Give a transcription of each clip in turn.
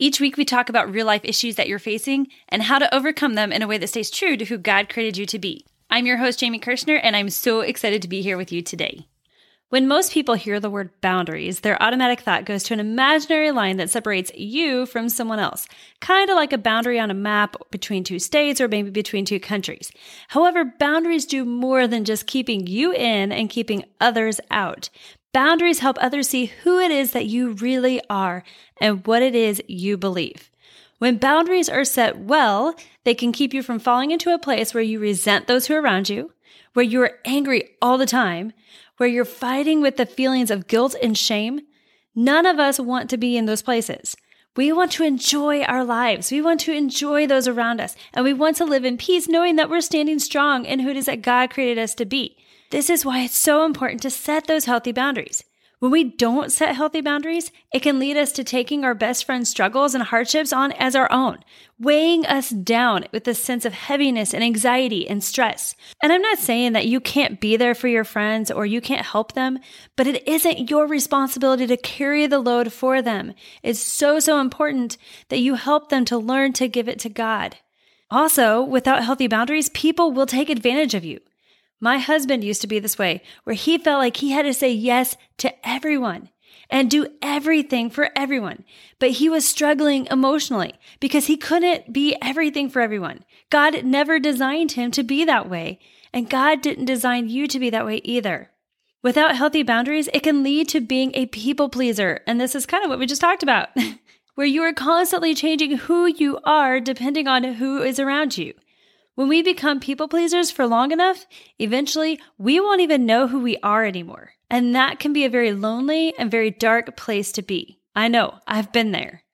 Each week, we talk about real life issues that you're facing and how to overcome them in a way that stays true to who God created you to be. I'm your host, Jamie Kirschner, and I'm so excited to be here with you today. When most people hear the word boundaries, their automatic thought goes to an imaginary line that separates you from someone else, kind of like a boundary on a map between two states or maybe between two countries. However, boundaries do more than just keeping you in and keeping others out. Boundaries help others see who it is that you really are and what it is you believe. When boundaries are set well, they can keep you from falling into a place where you resent those who are around you, where you're angry all the time, where you're fighting with the feelings of guilt and shame. None of us want to be in those places. We want to enjoy our lives. We want to enjoy those around us. And we want to live in peace, knowing that we're standing strong in who it is that God created us to be. This is why it's so important to set those healthy boundaries. When we don't set healthy boundaries, it can lead us to taking our best friend's struggles and hardships on as our own, weighing us down with a sense of heaviness and anxiety and stress. And I'm not saying that you can't be there for your friends or you can't help them, but it isn't your responsibility to carry the load for them. It's so, so important that you help them to learn to give it to God. Also, without healthy boundaries, people will take advantage of you. My husband used to be this way, where he felt like he had to say yes to everyone and do everything for everyone. But he was struggling emotionally because he couldn't be everything for everyone. God never designed him to be that way, and God didn't design you to be that way either. Without healthy boundaries, it can lead to being a people pleaser. And this is kind of what we just talked about, where you are constantly changing who you are depending on who is around you. When we become people pleasers for long enough, eventually we won't even know who we are anymore. And that can be a very lonely and very dark place to be. I know, I've been there.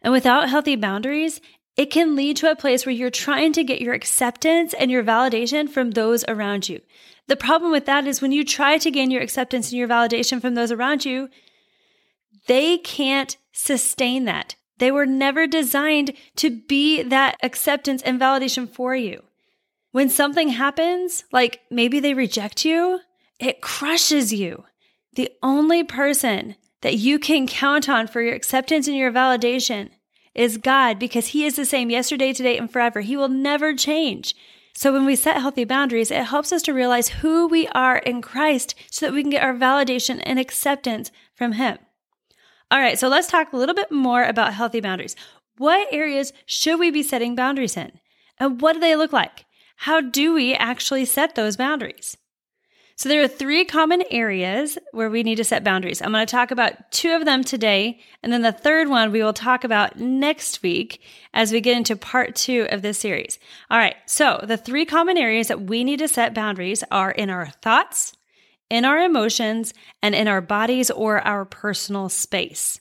And without healthy boundaries, it can lead to a place where you're trying to get your acceptance and your validation from those around you. The problem with that is when you try to gain your acceptance and your validation from those around you, they can't sustain that. They were never designed to be that acceptance and validation for you. When something happens, like maybe they reject you, it crushes you. The only person that you can count on for your acceptance and your validation is God because He is the same yesterday, today, and forever. He will never change. So when we set healthy boundaries, it helps us to realize who we are in Christ so that we can get our validation and acceptance from Him. All right, so let's talk a little bit more about healthy boundaries. What areas should we be setting boundaries in? And what do they look like? How do we actually set those boundaries? So there are three common areas where we need to set boundaries. I'm going to talk about two of them today, and then the third one we will talk about next week as we get into part two of this series. All right. So the three common areas that we need to set boundaries are in our thoughts, in our emotions, and in our bodies or our personal space.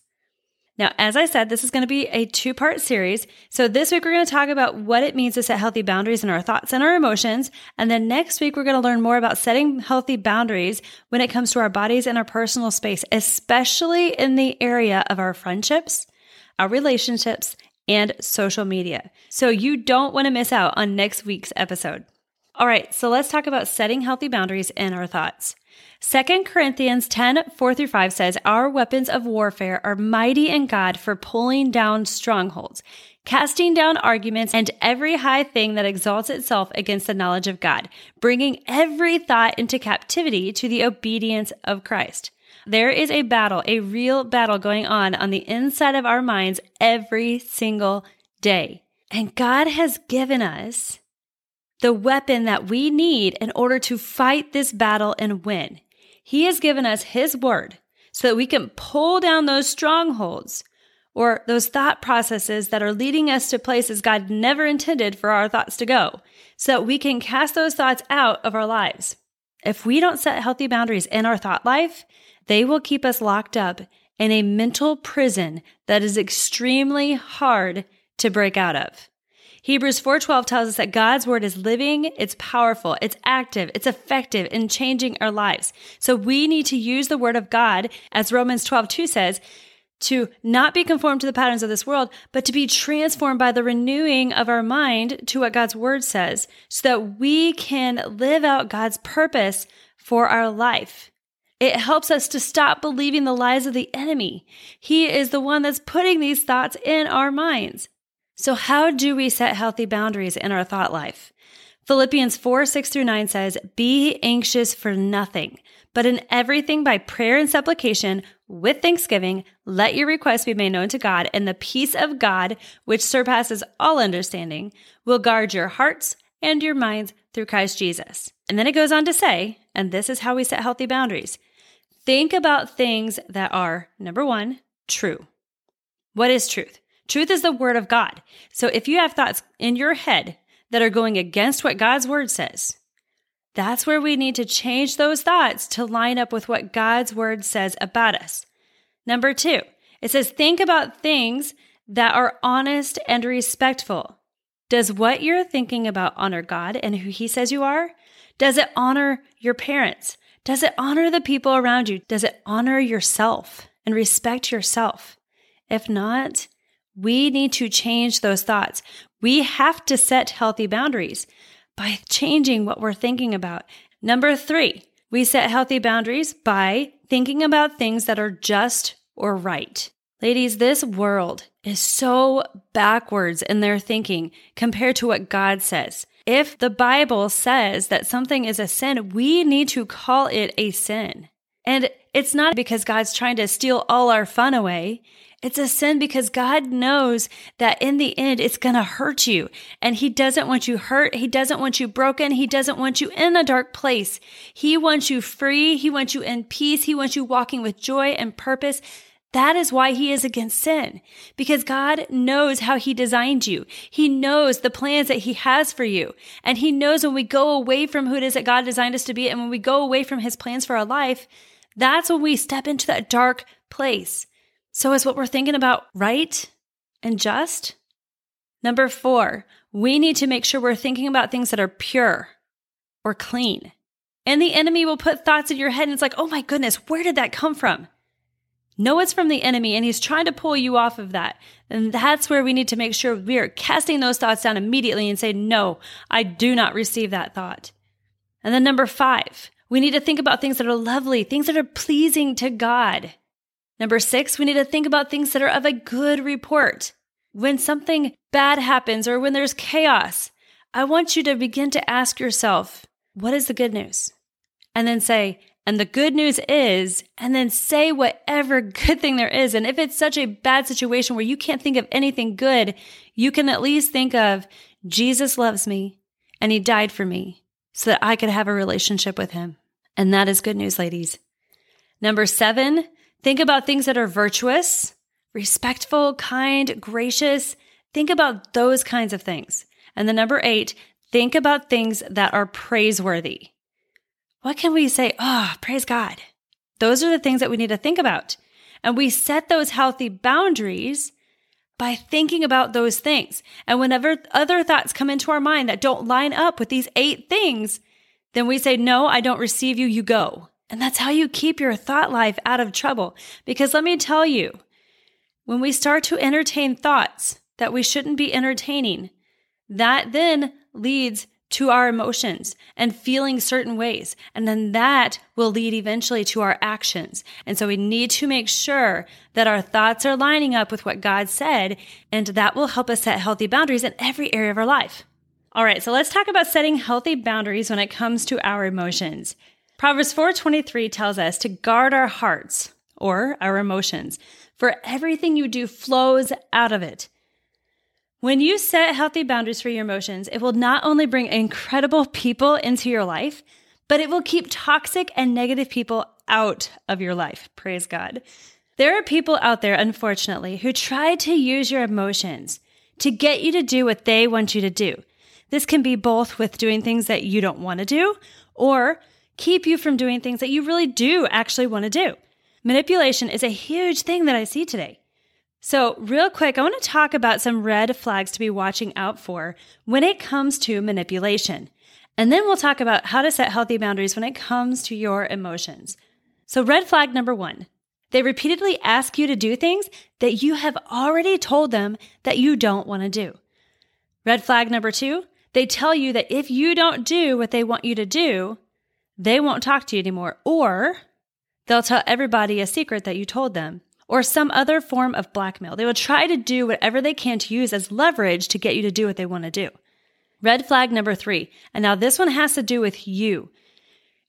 Now, as I said, this is going to be a two part series. So this week we're going to talk about what it means to set healthy boundaries in our thoughts and our emotions. And then next week we're going to learn more about setting healthy boundaries when it comes to our bodies and our personal space, especially in the area of our friendships, our relationships, and social media. So you don't want to miss out on next week's episode. All right, so let's talk about setting healthy boundaries in our thoughts. 2 Corinthians 10 4 through 5 says, Our weapons of warfare are mighty in God for pulling down strongholds, casting down arguments and every high thing that exalts itself against the knowledge of God, bringing every thought into captivity to the obedience of Christ. There is a battle, a real battle going on on the inside of our minds every single day. And God has given us the weapon that we need in order to fight this battle and win. He has given us His word so that we can pull down those strongholds or those thought processes that are leading us to places God never intended for our thoughts to go, so that we can cast those thoughts out of our lives. If we don't set healthy boundaries in our thought life, they will keep us locked up in a mental prison that is extremely hard to break out of. Hebrews 4:12 tells us that God's word is living, it's powerful, it's active, it's effective in changing our lives. So we need to use the word of God as Romans 12:2 says, to not be conformed to the patterns of this world, but to be transformed by the renewing of our mind to what God's word says, so that we can live out God's purpose for our life. It helps us to stop believing the lies of the enemy. He is the one that's putting these thoughts in our minds. So, how do we set healthy boundaries in our thought life? Philippians 4 6 through 9 says, Be anxious for nothing, but in everything by prayer and supplication, with thanksgiving, let your requests be made known to God, and the peace of God, which surpasses all understanding, will guard your hearts and your minds through Christ Jesus. And then it goes on to say, and this is how we set healthy boundaries think about things that are, number one, true. What is truth? Truth is the word of God. So if you have thoughts in your head that are going against what God's word says, that's where we need to change those thoughts to line up with what God's word says about us. Number two, it says, think about things that are honest and respectful. Does what you're thinking about honor God and who He says you are? Does it honor your parents? Does it honor the people around you? Does it honor yourself and respect yourself? If not, we need to change those thoughts. We have to set healthy boundaries by changing what we're thinking about. Number three, we set healthy boundaries by thinking about things that are just or right. Ladies, this world is so backwards in their thinking compared to what God says. If the Bible says that something is a sin, we need to call it a sin. And it's not because God's trying to steal all our fun away. It's a sin because God knows that in the end, it's going to hurt you. And He doesn't want you hurt. He doesn't want you broken. He doesn't want you in a dark place. He wants you free. He wants you in peace. He wants you walking with joy and purpose. That is why he is against sin, because God knows how he designed you. He knows the plans that he has for you. And he knows when we go away from who it is that God designed us to be and when we go away from his plans for our life, that's when we step into that dark place. So is what we're thinking about right and just? Number four, we need to make sure we're thinking about things that are pure or clean. And the enemy will put thoughts in your head and it's like, oh my goodness, where did that come from? No, it's from the enemy and he's trying to pull you off of that. And that's where we need to make sure we are casting those thoughts down immediately and say, no, I do not receive that thought. And then number five, we need to think about things that are lovely, things that are pleasing to God. Number six, we need to think about things that are of a good report. When something bad happens or when there's chaos, I want you to begin to ask yourself, what is the good news? And then say, and the good news is, and then say whatever good thing there is. And if it's such a bad situation where you can't think of anything good, you can at least think of Jesus loves me and he died for me so that I could have a relationship with him. And that is good news, ladies. Number seven, think about things that are virtuous, respectful, kind, gracious. Think about those kinds of things. And the number eight, think about things that are praiseworthy what can we say? Oh, praise God. Those are the things that we need to think about. And we set those healthy boundaries by thinking about those things. And whenever other thoughts come into our mind that don't line up with these eight things, then we say, No, I don't receive you, you go. And that's how you keep your thought life out of trouble. Because let me tell you, when we start to entertain thoughts that we shouldn't be entertaining, that then leads to our emotions and feeling certain ways. And then that will lead eventually to our actions. And so we need to make sure that our thoughts are lining up with what God said, and that will help us set healthy boundaries in every area of our life. All right, so let's talk about setting healthy boundaries when it comes to our emotions. Proverbs 4:23 tells us to guard our hearts or our emotions, for everything you do flows out of it. When you set healthy boundaries for your emotions, it will not only bring incredible people into your life, but it will keep toxic and negative people out of your life. Praise God. There are people out there, unfortunately, who try to use your emotions to get you to do what they want you to do. This can be both with doing things that you don't want to do or keep you from doing things that you really do actually want to do. Manipulation is a huge thing that I see today. So, real quick, I want to talk about some red flags to be watching out for when it comes to manipulation. And then we'll talk about how to set healthy boundaries when it comes to your emotions. So, red flag number one they repeatedly ask you to do things that you have already told them that you don't want to do. Red flag number two they tell you that if you don't do what they want you to do, they won't talk to you anymore, or they'll tell everybody a secret that you told them, or some other form of blackmail. They will try to do whatever they can to use as leverage to get you to do what they want to do. Red flag number three, and now this one has to do with you.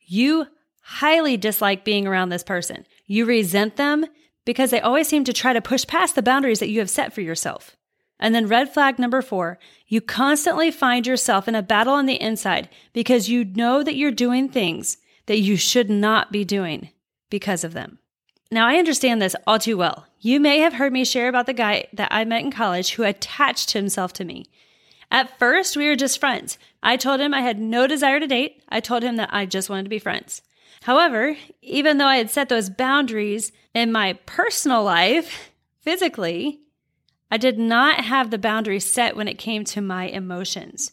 You highly dislike being around this person. You resent them because they always seem to try to push past the boundaries that you have set for yourself. And then red flag number four, you constantly find yourself in a battle on the inside because you know that you're doing things that you should not be doing because of them. Now, I understand this all too well. You may have heard me share about the guy that I met in college who attached himself to me. At first, we were just friends. I told him I had no desire to date. I told him that I just wanted to be friends. However, even though I had set those boundaries in my personal life, physically, I did not have the boundaries set when it came to my emotions.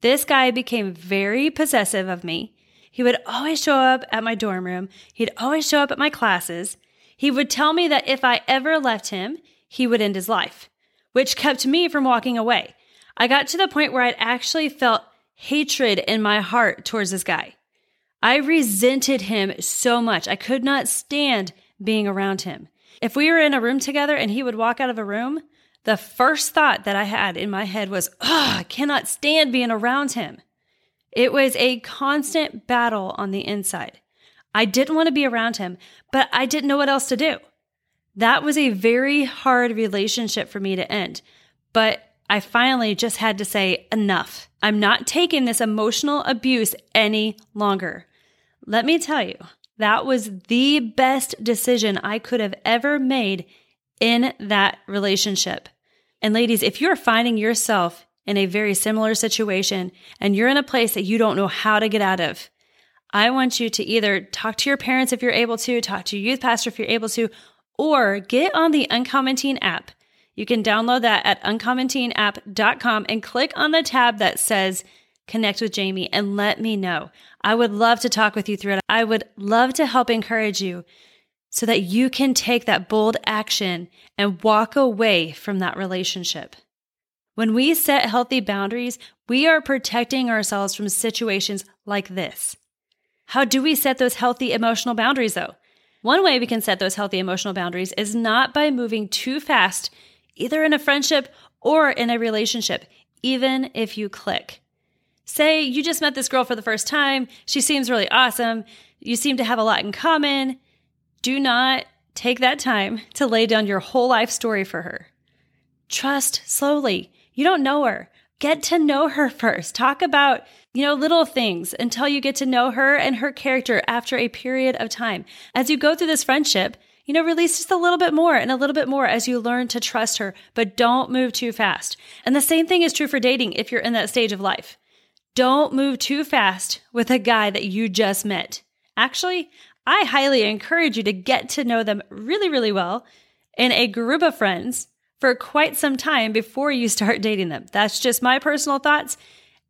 This guy became very possessive of me. He would always show up at my dorm room. He'd always show up at my classes. He would tell me that if I ever left him, he would end his life, which kept me from walking away. I got to the point where I'd actually felt hatred in my heart towards this guy. I resented him so much. I could not stand being around him. If we were in a room together and he would walk out of a room, the first thought that I had in my head was, oh, I cannot stand being around him. It was a constant battle on the inside. I didn't want to be around him, but I didn't know what else to do. That was a very hard relationship for me to end. But I finally just had to say, enough. I'm not taking this emotional abuse any longer. Let me tell you, that was the best decision I could have ever made in that relationship. And ladies, if you're finding yourself in a very similar situation and you're in a place that you don't know how to get out of, I want you to either talk to your parents if you're able to, talk to your youth pastor if you're able to, or get on the Uncommon Teen app. You can download that at uncommonteenapp.com and click on the tab that says connect with Jamie and let me know. I would love to talk with you through it. I would love to help encourage you so that you can take that bold action and walk away from that relationship. When we set healthy boundaries, we are protecting ourselves from situations like this. How do we set those healthy emotional boundaries, though? One way we can set those healthy emotional boundaries is not by moving too fast, either in a friendship or in a relationship, even if you click. Say you just met this girl for the first time, she seems really awesome, you seem to have a lot in common, do not take that time to lay down your whole life story for her. Trust slowly. You don't know her. Get to know her first. Talk about, you know, little things until you get to know her and her character after a period of time. As you go through this friendship, you know, release just a little bit more and a little bit more as you learn to trust her, but don't move too fast. And the same thing is true for dating if you're in that stage of life. Don't move too fast with a guy that you just met. Actually, I highly encourage you to get to know them really, really well in a group of friends for quite some time before you start dating them. That's just my personal thoughts.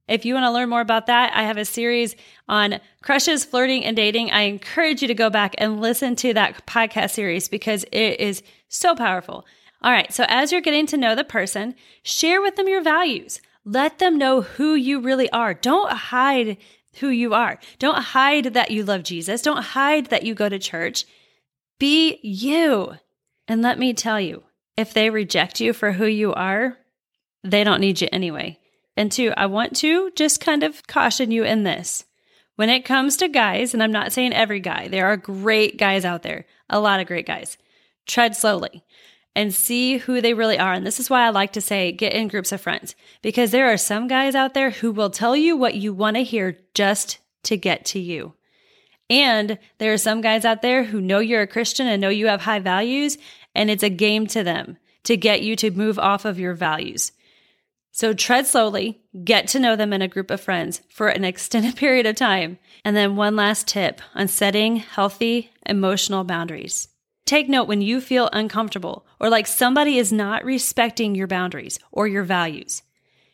If you want to learn more about that, I have a series on crushes, flirting, and dating. I encourage you to go back and listen to that podcast series because it is so powerful. All right, so as you're getting to know the person, share with them your values. Let them know who you really are. Don't hide who you are. Don't hide that you love Jesus. Don't hide that you go to church. Be you. And let me tell you, if they reject you for who you are, they don't need you anyway. And two, I want to just kind of caution you in this. When it comes to guys, and I'm not saying every guy, there are great guys out there, a lot of great guys. Tread slowly. And see who they really are. And this is why I like to say get in groups of friends because there are some guys out there who will tell you what you want to hear just to get to you. And there are some guys out there who know you're a Christian and know you have high values, and it's a game to them to get you to move off of your values. So tread slowly, get to know them in a group of friends for an extended period of time. And then one last tip on setting healthy emotional boundaries. Take note when you feel uncomfortable or like somebody is not respecting your boundaries or your values.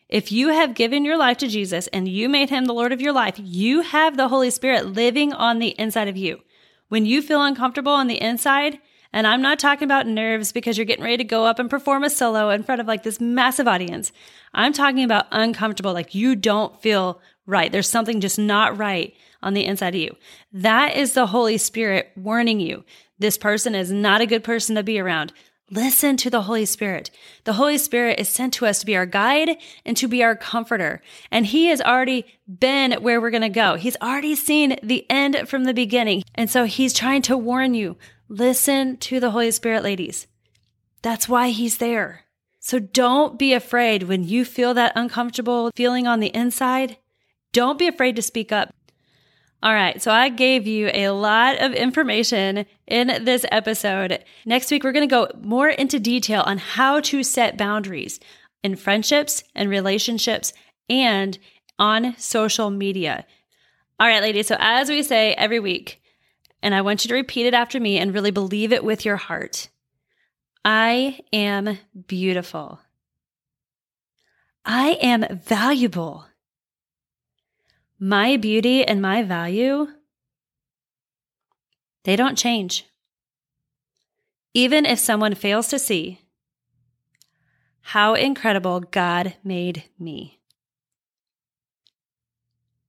If you have given your life to Jesus and you made him the Lord of your life, you have the Holy Spirit living on the inside of you. When you feel uncomfortable on the inside, and I'm not talking about nerves because you're getting ready to go up and perform a solo in front of like this massive audience. I'm talking about uncomfortable, like you don't feel right. There's something just not right on the inside of you. That is the Holy Spirit warning you. This person is not a good person to be around. Listen to the Holy Spirit. The Holy Spirit is sent to us to be our guide and to be our comforter. And He has already been where we're going to go. He's already seen the end from the beginning. And so He's trying to warn you Listen to the Holy Spirit, ladies. That's why He's there. So don't be afraid when you feel that uncomfortable feeling on the inside. Don't be afraid to speak up. All right, so I gave you a lot of information in this episode. Next week, we're going to go more into detail on how to set boundaries in friendships and relationships and on social media. All right, ladies, so as we say every week, and I want you to repeat it after me and really believe it with your heart. I am beautiful. I am valuable. My beauty and my value, they don't change. Even if someone fails to see how incredible God made me.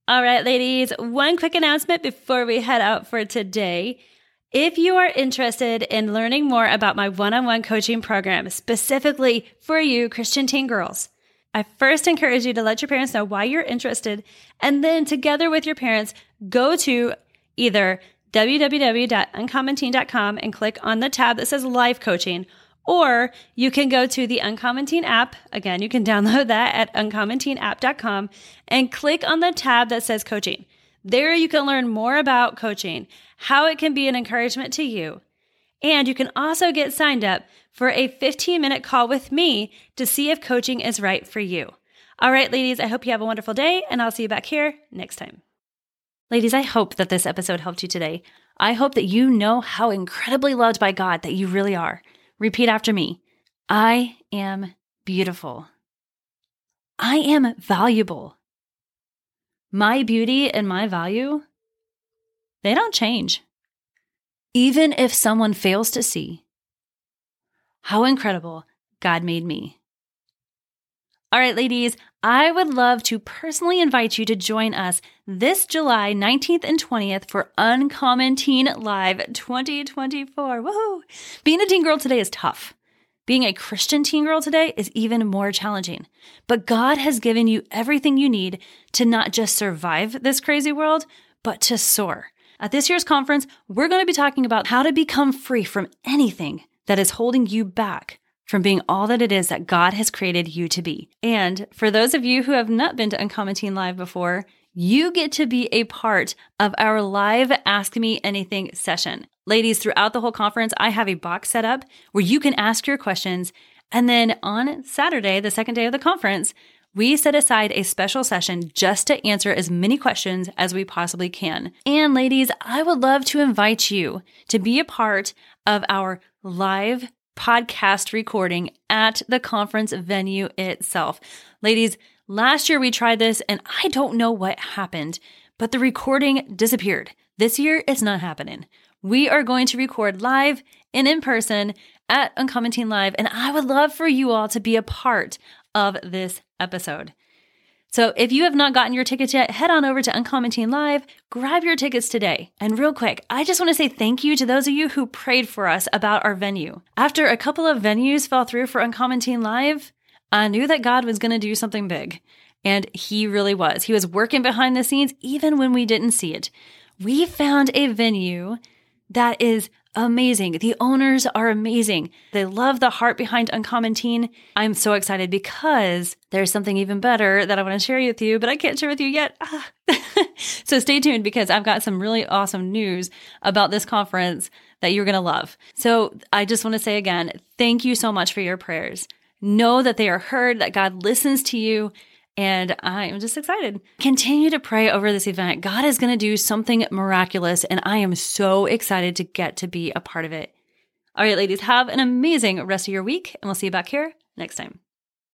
All right, ladies, one quick announcement before we head out for today. If you are interested in learning more about my one on one coaching program, specifically for you, Christian teen girls, I first encourage you to let your parents know why you're interested. And then, together with your parents, go to either www.uncommonteen.com and click on the tab that says Life Coaching or you can go to the Uncommon Teen app. Again, you can download that at uncommonteenapp.com and click on the tab that says coaching. There you can learn more about coaching, how it can be an encouragement to you. And you can also get signed up for a 15 minute call with me to see if coaching is right for you. All right, ladies, I hope you have a wonderful day and I'll see you back here next time. Ladies, I hope that this episode helped you today. I hope that you know how incredibly loved by God that you really are. Repeat after me I am beautiful. I am valuable. My beauty and my value, they don't change. Even if someone fails to see how incredible God made me. All right, ladies, I would love to personally invite you to join us this July 19th and 20th for Uncommon Teen Live 2024. Woohoo! Being a teen girl today is tough. Being a Christian teen girl today is even more challenging. But God has given you everything you need to not just survive this crazy world, but to soar. At this year's conference, we're going to be talking about how to become free from anything that is holding you back from being all that it is that God has created you to be. And for those of you who have not been to Uncommon Teen Live before, you get to be a part of our live Ask Me Anything session. Ladies, throughout the whole conference, I have a box set up where you can ask your questions. And then on Saturday, the second day of the conference, we set aside a special session just to answer as many questions as we possibly can. And ladies, I would love to invite you to be a part of our live podcast recording at the conference venue itself. Ladies, last year we tried this and I don't know what happened, but the recording disappeared. This year it's not happening. We are going to record live and in person at Uncommon Teen Live, and I would love for you all to be a part of this episode. So if you have not gotten your tickets yet, head on over to Uncommon Teen Live, grab your tickets today. And real quick, I just want to say thank you to those of you who prayed for us about our venue. After a couple of venues fell through for Uncommon Teen Live, I knew that God was going to do something big. And He really was. He was working behind the scenes even when we didn't see it. We found a venue that is amazing. The owners are amazing. They love the heart behind Uncommon Teen. I'm so excited because there's something even better that I want to share with you, but I can't share with you yet. Ah. so stay tuned because I've got some really awesome news about this conference that you're going to love. So I just want to say again, thank you so much for your prayers. Know that they are heard, that God listens to you, and I am just excited. Continue to pray over this event. God is going to do something miraculous, and I am so excited to get to be a part of it. All right, ladies, have an amazing rest of your week, and we'll see you back here next time.